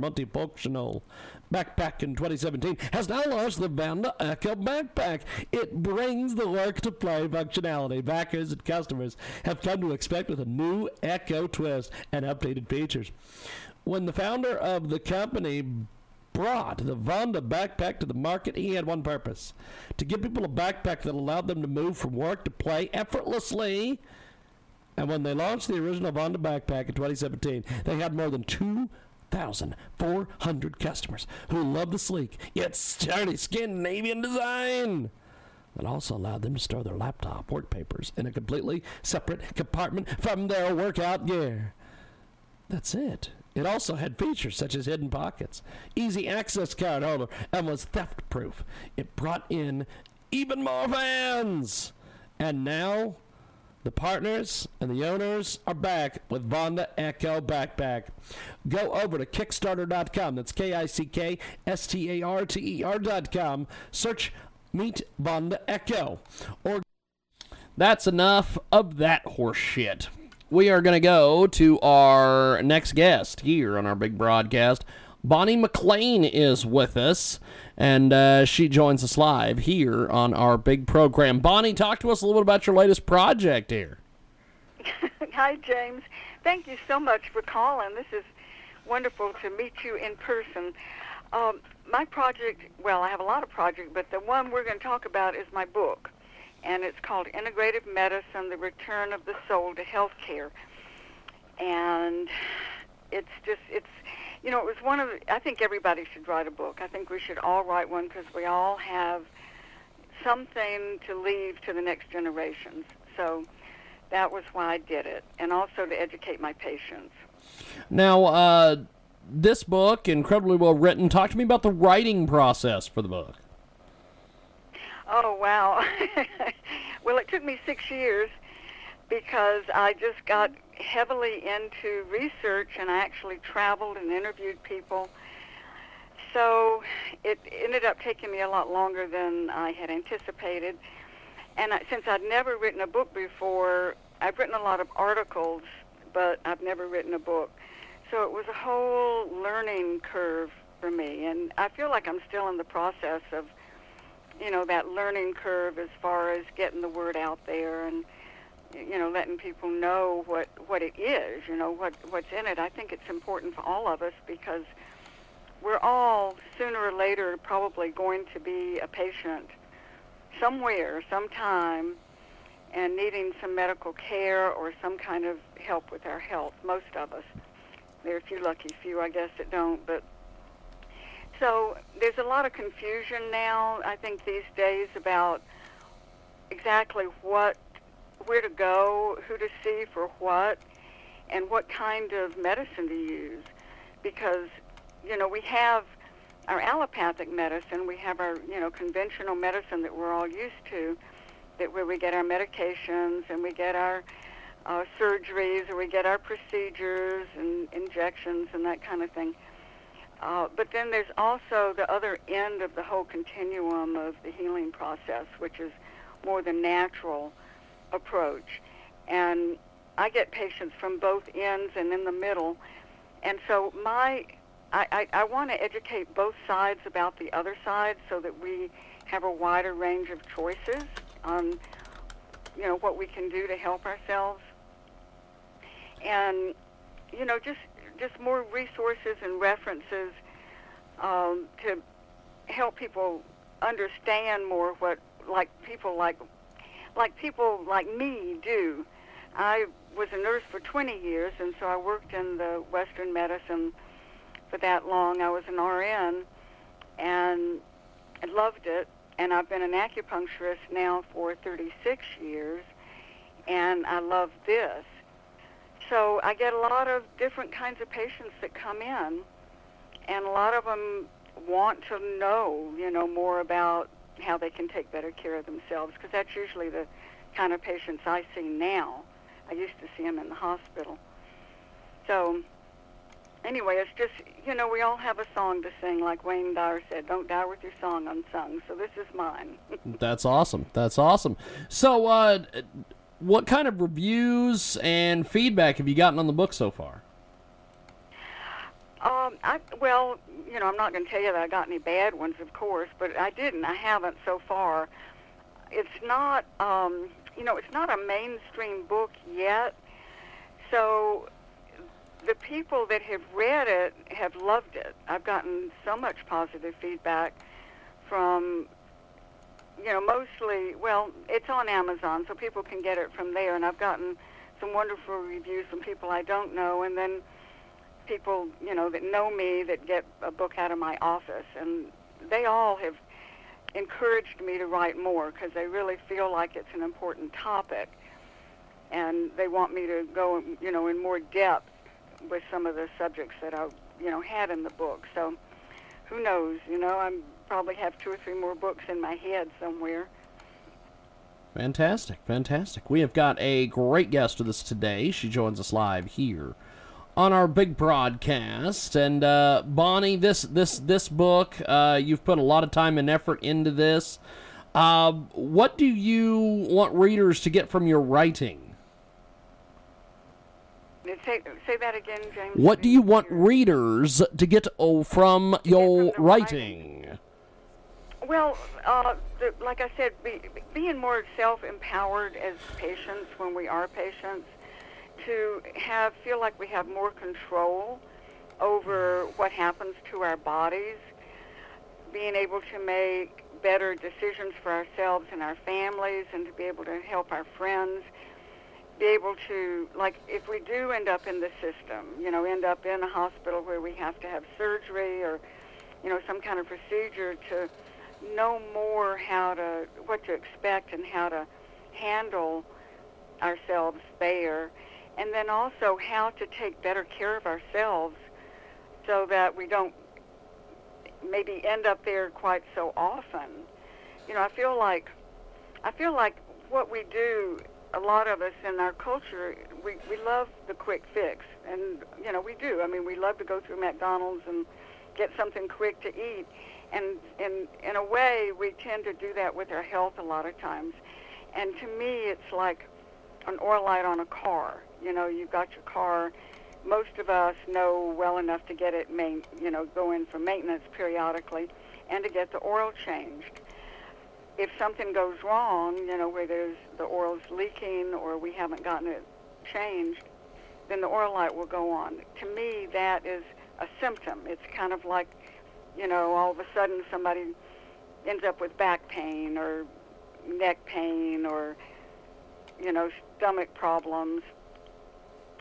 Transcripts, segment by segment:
Multifunctional backpack in 2017 has now launched the Vonda Echo backpack. It brings the work to play functionality backers and customers have come to expect with a new Echo twist and updated features. When the founder of the company brought the Vonda backpack to the market, he had one purpose to give people a backpack that allowed them to move from work to play effortlessly. And when they launched the original Vonda backpack in 2017, they had more than 2,400 customers who loved the sleek yet sturdy Scandinavian design. That also allowed them to store their laptop work papers in a completely separate compartment from their workout gear. That's it. It also had features such as hidden pockets, easy access card holder, and was theft proof. It brought in even more fans. And now the partners and the owners are back with Vonda Echo Backpack. Go over to Kickstarter.com. That's K I C K S T A R T E R.com. Search Meet Vonda Echo. Or that's enough of that horse shit we are going to go to our next guest here on our big broadcast. Bonnie McLean is with us, and uh, she joins us live here on our big program. Bonnie, talk to us a little bit about your latest project here. Hi, James. Thank you so much for calling. This is wonderful to meet you in person. Um, my project, well, I have a lot of projects, but the one we're going to talk about is my book and it's called Integrative Medicine: The Return of the Soul to Healthcare. And it's just it's you know it was one of, I think everybody should write a book. I think we should all write one because we all have something to leave to the next generations. So that was why I did it, and also to educate my patients. Now, uh, this book, incredibly well written. Talk to me about the writing process for the book. Oh, wow. well, it took me six years because I just got heavily into research and I actually traveled and interviewed people. So it ended up taking me a lot longer than I had anticipated. And I, since I'd never written a book before, I've written a lot of articles, but I've never written a book. So it was a whole learning curve for me. And I feel like I'm still in the process of you know that learning curve as far as getting the word out there and you know letting people know what what it is you know what what's in it i think it's important for all of us because we're all sooner or later probably going to be a patient somewhere sometime and needing some medical care or some kind of help with our health most of us there are a few lucky few i guess that don't but so there's a lot of confusion now, I think, these days about exactly what, where to go, who to see for what, and what kind of medicine to use. Because, you know, we have our allopathic medicine, we have our, you know, conventional medicine that we're all used to, that where we get our medications and we get our uh, surgeries or we get our procedures and injections and that kind of thing. Uh, but then there's also the other end of the whole continuum of the healing process, which is more the natural approach. And I get patients from both ends and in the middle. And so my I, I, I want to educate both sides about the other side so that we have a wider range of choices on you know what we can do to help ourselves. And you know just just more resources and references um, to help people understand more what like people like like people like me do. I was a nurse for 20 years, and so I worked in the Western medicine for that long. I was an RN, and I loved it. And I've been an acupuncturist now for 36 years, and I love this. So I get a lot of different kinds of patients that come in, and a lot of them want to know, you know, more about how they can take better care of themselves because that's usually the kind of patients I see now. I used to see them in the hospital. So, anyway, it's just, you know, we all have a song to sing, like Wayne Dyer said, don't die with your song unsung. So, this is mine. That's awesome. That's awesome. So, uh, what kind of reviews and feedback have you gotten on the book so far? Um, I well, you know, I'm not going to tell you that I got any bad ones, of course, but I didn't. I haven't so far. It's not, um, you know, it's not a mainstream book yet. So the people that have read it have loved it. I've gotten so much positive feedback from, you know, mostly, well, it's on Amazon, so people can get it from there. And I've gotten some wonderful reviews from people I don't know. And then people, you know, that know me that get a book out of my office, and they all have encouraged me to write more because they really feel like it's an important topic, and they want me to go, you know, in more depth with some of the subjects that I, you know, had in the book. So, who knows? You know, I probably have two or three more books in my head somewhere. Fantastic, fantastic. We have got a great guest with us today. She joins us live here on our big broadcast. And uh, Bonnie, this this this book, uh, you've put a lot of time and effort into this. Uh, what do you want readers to get from your writing? Say, say that again, James. What do you want readers to get oh, from your from writing? writing? Well, uh, the, like I said, be, being more self-empowered as patients when we are patients, to have feel like we have more control over what happens to our bodies, being able to make better decisions for ourselves and our families, and to be able to help our friends. Be able to, like, if we do end up in the system, you know, end up in a hospital where we have to have surgery or, you know, some kind of procedure to know more how to, what to expect and how to handle ourselves there and then also how to take better care of ourselves so that we don't maybe end up there quite so often. You know, I feel like I feel like what we do a lot of us in our culture we we love the quick fix and you know we do. I mean, we love to go through McDonald's and get something quick to eat. And in in a way, we tend to do that with our health a lot of times. And to me, it's like an oil light on a car. You know, you've got your car. Most of us know well enough to get it, main, you know, go in for maintenance periodically, and to get the oil changed. If something goes wrong, you know, where there's the oil's leaking or we haven't gotten it changed, then the oil light will go on. To me, that is a symptom. It's kind of like, you know, all of a sudden somebody ends up with back pain or neck pain or, you know, stomach problems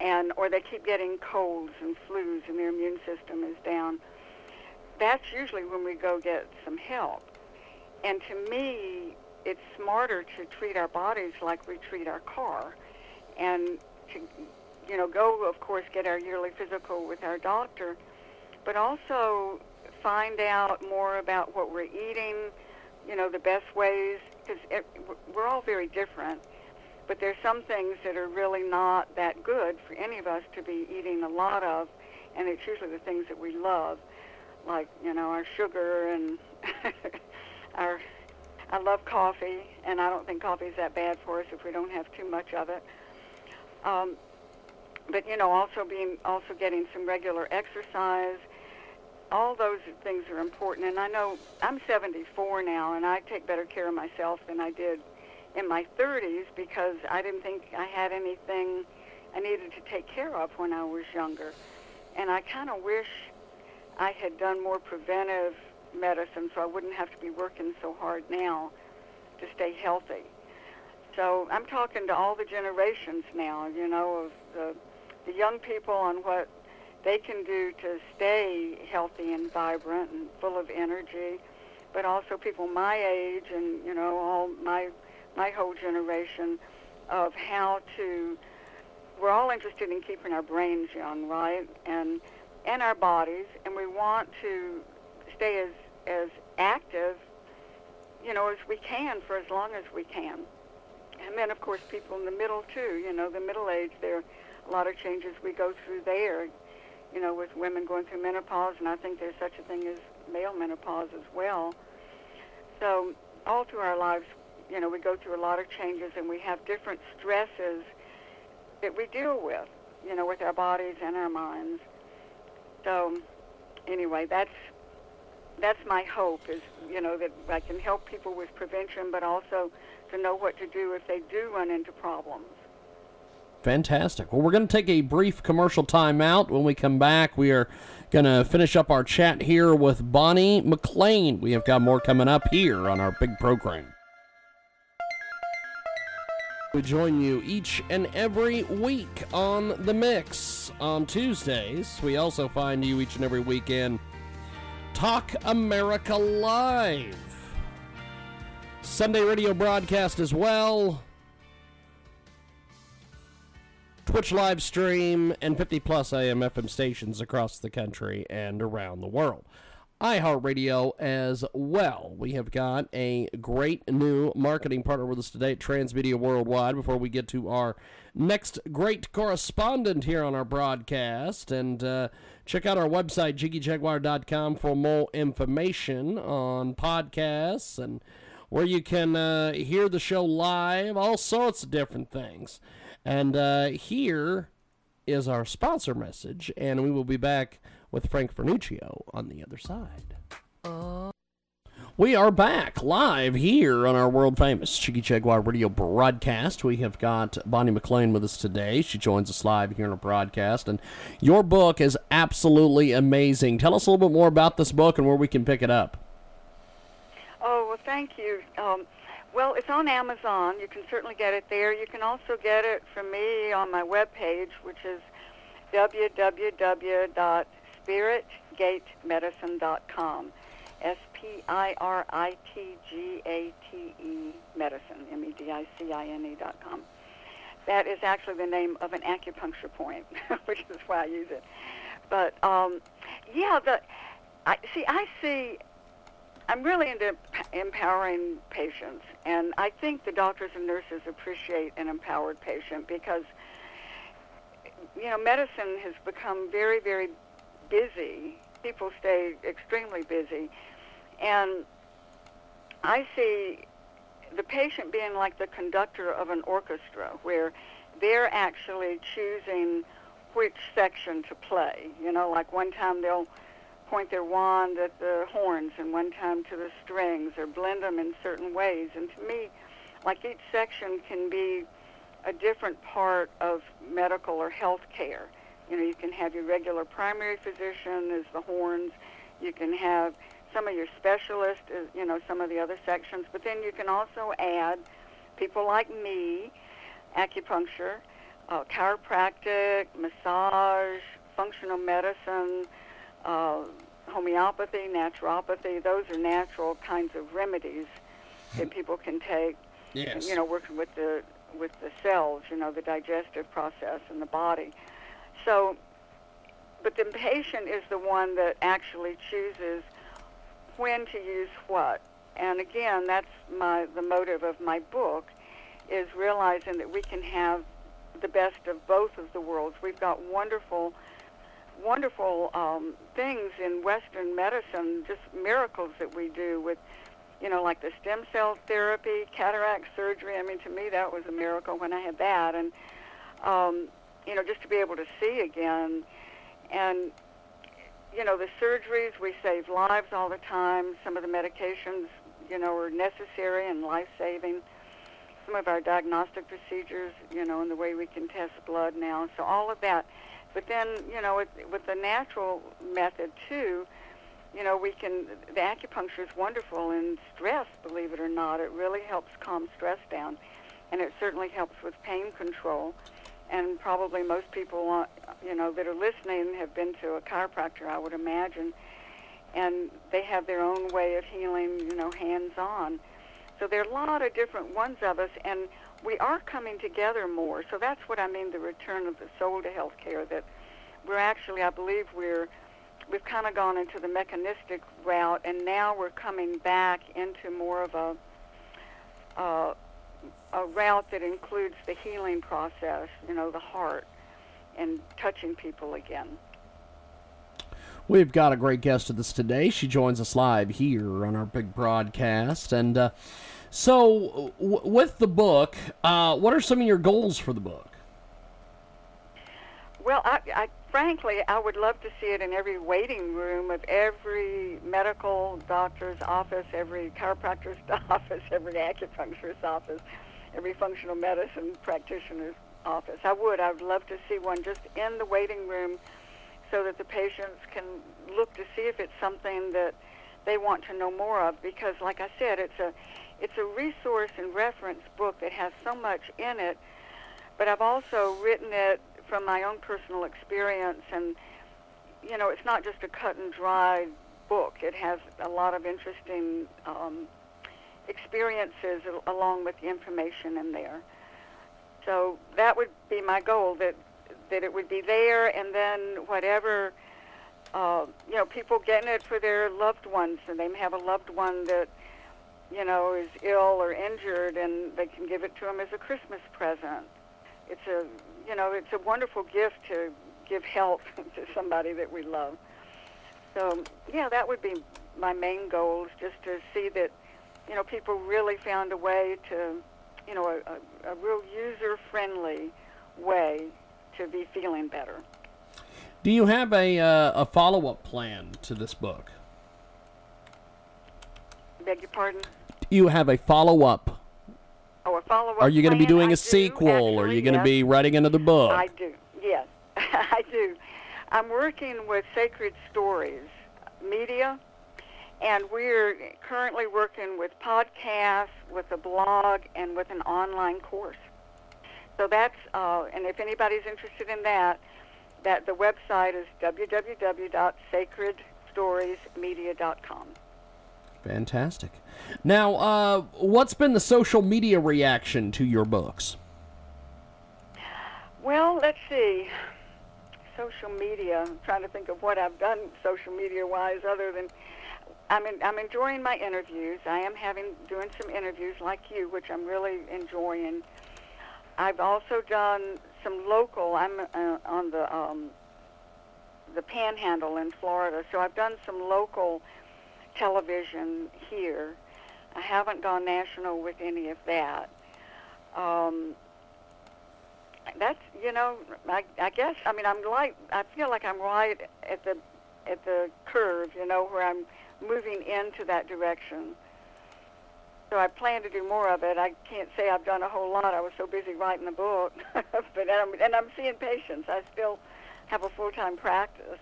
and or they keep getting colds and flus and their immune system is down. That's usually when we go get some help. And to me, it's smarter to treat our bodies like we treat our car, and to you know go of course get our yearly physical with our doctor, but also find out more about what we're eating, you know the best ways because we're all very different. But there's some things that are really not that good for any of us to be eating a lot of, and it's usually the things that we love, like you know our sugar and our. I love coffee, and I don't think coffee is that bad for us if we don't have too much of it. Um, but you know, also being also getting some regular exercise. All those things are important, and I know I'm 74 now, and I take better care of myself than I did in my 30s because I didn't think I had anything I needed to take care of when I was younger. And I kind of wish I had done more preventive medicine so I wouldn't have to be working so hard now to stay healthy. So I'm talking to all the generations now, you know, of the, the young people on what they can do to stay healthy and vibrant and full of energy, but also people my age and, you know, all my my whole generation of how to we're all interested in keeping our brains young, right? And and our bodies, and we want to stay as as active, you know, as we can for as long as we can. And then, of course, people in the middle too. You know, the middle age. There are a lot of changes we go through there. You know, with women going through menopause, and I think there's such a thing as male menopause as well. So all through our lives, you know, we go through a lot of changes, and we have different stresses that we deal with. You know, with our bodies and our minds. So anyway, that's that's my hope is you know that I can help people with prevention, but also to know what to do if they do run into problems. Fantastic. Well, we're going to take a brief commercial timeout. When we come back, we are going to finish up our chat here with Bonnie McLean. We have got more coming up here on our big program. We join you each and every week on The Mix on Tuesdays. We also find you each and every weekend Talk America Live. Sunday radio broadcast as well. Twitch live stream and 50 plus AM FM stations across the country and around the world. iHeartRadio as well. We have got a great new marketing partner with us today at Transmedia Worldwide before we get to our next great correspondent here on our broadcast. And uh, check out our website, jiggyjaguar.com, for more information on podcasts and where you can uh, hear the show live, all sorts of different things. And uh, here is our sponsor message, and we will be back with Frank Vernuccio on the other side. Uh. We are back live here on our world famous Jiggy Jaguar radio broadcast. We have got Bonnie McLean with us today. She joins us live here on our broadcast. And your book is absolutely amazing. Tell us a little bit more about this book and where we can pick it up. Oh, well, thank you. Um, well, it's on Amazon. You can certainly get it there. You can also get it from me on my webpage, which is www.spiritgatemedicine.com. P I R I T G A T E medicine, M E D I C I N E dot com. That is actually the name of an acupuncture point, which is why I use it. But um, yeah, the I see. I see. I'm really into empowering patients, and I think the doctors and nurses appreciate an empowered patient because you know medicine has become very, very busy. People stay extremely busy and I see the patient being like the conductor of an orchestra where they're actually choosing which section to play. You know, like one time they'll point their wand at the horns and one time to the strings or blend them in certain ways. And to me, like each section can be a different part of medical or health care. You know, you can have your regular primary physician as the horns. You can have some of your specialists, uh, you know, some of the other sections. But then you can also add people like me, acupuncture, uh, chiropractic, massage, functional medicine, uh, homeopathy, naturopathy. Those are natural kinds of remedies that people can take. Yes. You know, working with the with the cells, you know, the digestive process in the body. So, but the patient is the one that actually chooses when to use what. And again, that's my the motive of my book is realizing that we can have the best of both of the worlds. We've got wonderful, wonderful um, things in Western medicine, just miracles that we do with, you know, like the stem cell therapy, cataract surgery. I mean, to me, that was a miracle when I had that, and um, you know, just to be able to see again, and you know, the surgeries, we save lives all the time. Some of the medications, you know, are necessary and life-saving. Some of our diagnostic procedures, you know, and the way we can test blood now. So all of that. But then, you know, with, with the natural method too, you know, we can, the acupuncture is wonderful in stress, believe it or not. It really helps calm stress down. And it certainly helps with pain control and probably most people you know, that are listening have been to a chiropractor, I would imagine, and they have their own way of healing, you know, hands-on. So there are a lot of different ones of us, and we are coming together more. So that's what I mean, the return of the soul to healthcare, that we're actually, I believe, we're we've kind of gone into the mechanistic route, and now we're coming back into more of a uh, a route that includes the healing process, you know, the heart, and touching people again. We've got a great guest with us today. She joins us live here on our big broadcast. And uh, so, w- with the book, uh, what are some of your goals for the book? Well, I, I frankly, I would love to see it in every waiting room of every medical doctor's office, every chiropractor's office, every acupuncturist's office, every functional medicine practitioner's office. I would. I would love to see one just in the waiting room so that the patients can look to see if it's something that they want to know more of because like I said, it's a it's a resource and reference book that has so much in it, but I've also written it from my own personal experience and you know, it's not just a cut and dry book. It has a lot of interesting um, experiences along with the information in there. So that would be my goal that that it would be there, and then whatever uh, you know, people getting it for their loved ones, and they have a loved one that you know is ill or injured, and they can give it to them as a Christmas present. It's a you know, it's a wonderful gift to give health to somebody that we love. So yeah, that would be my main goals, just to see that you know people really found a way to you know a, a, a real user friendly way to be feeling better. Do you have a uh, a follow up plan to this book? Beg your pardon. Do you have a follow up? Oh, a follow up. Are you going to be doing a a sequel? Actually, or are you going to yes. be writing another book? I do. Yes, I do. I'm working with Sacred Stories Media, and we're currently working with podcasts, with a blog, and with an online course. So that's, uh, and if anybody's interested in that, that the website is www.sacredstoriesmedia.com. Fantastic. Now, uh, what's been the social media reaction to your books? Well, let's see. Social media. I'm trying to think of what I've done social media wise other than I'm in, I'm enjoying my interviews. I am having doing some interviews like you, which I'm really enjoying. I've also done some local. I'm uh, on the um, the Panhandle in Florida, so I've done some local television here. I haven't gone national with any of that. Um, that's you know, I, I guess I mean I'm like I feel like I'm right at the at the curve, you know, where I'm moving into that direction. So I plan to do more of it. I can't say I've done a whole lot. I was so busy writing the book, but and I'm, and I'm seeing patients. I still have a full-time practice.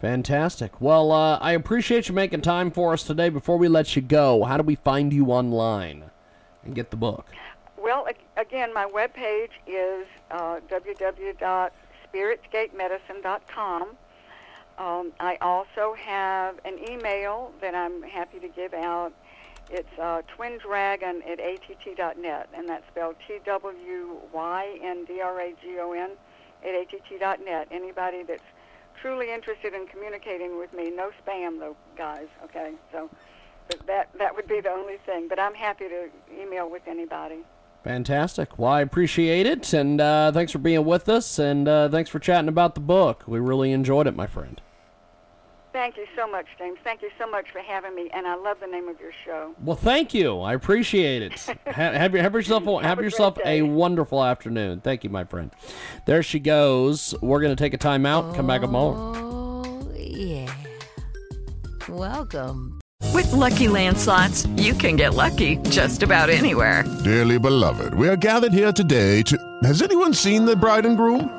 Fantastic. Well, uh, I appreciate you making time for us today. Before we let you go, how do we find you online and get the book? Well, again, my webpage is uh, www.spiritsgatemedicine.com. Um, I also have an email that I'm happy to give out. It's uh, twyndragon at att.net, and that's spelled T-W-Y-N-D-R-A-G-O-N at att.net. Anybody that's truly interested in communicating with me, no spam though, guys, okay? So but that, that would be the only thing, but I'm happy to email with anybody. Fantastic. Well, I appreciate it, and uh, thanks for being with us, and uh, thanks for chatting about the book. We really enjoyed it, my friend. Thank you so much, James. Thank you so much for having me, and I love the name of your show. Well, thank you. I appreciate it. have, have, have yourself a, have, Have a yourself great a wonderful afternoon. Thank you, my friend. There she goes. We're going to take a time out. Come back a moment. Oh, yeah. Welcome. With Lucky Land slots, you can get lucky just about anywhere. Dearly beloved, we are gathered here today to. Has anyone seen the bride and groom?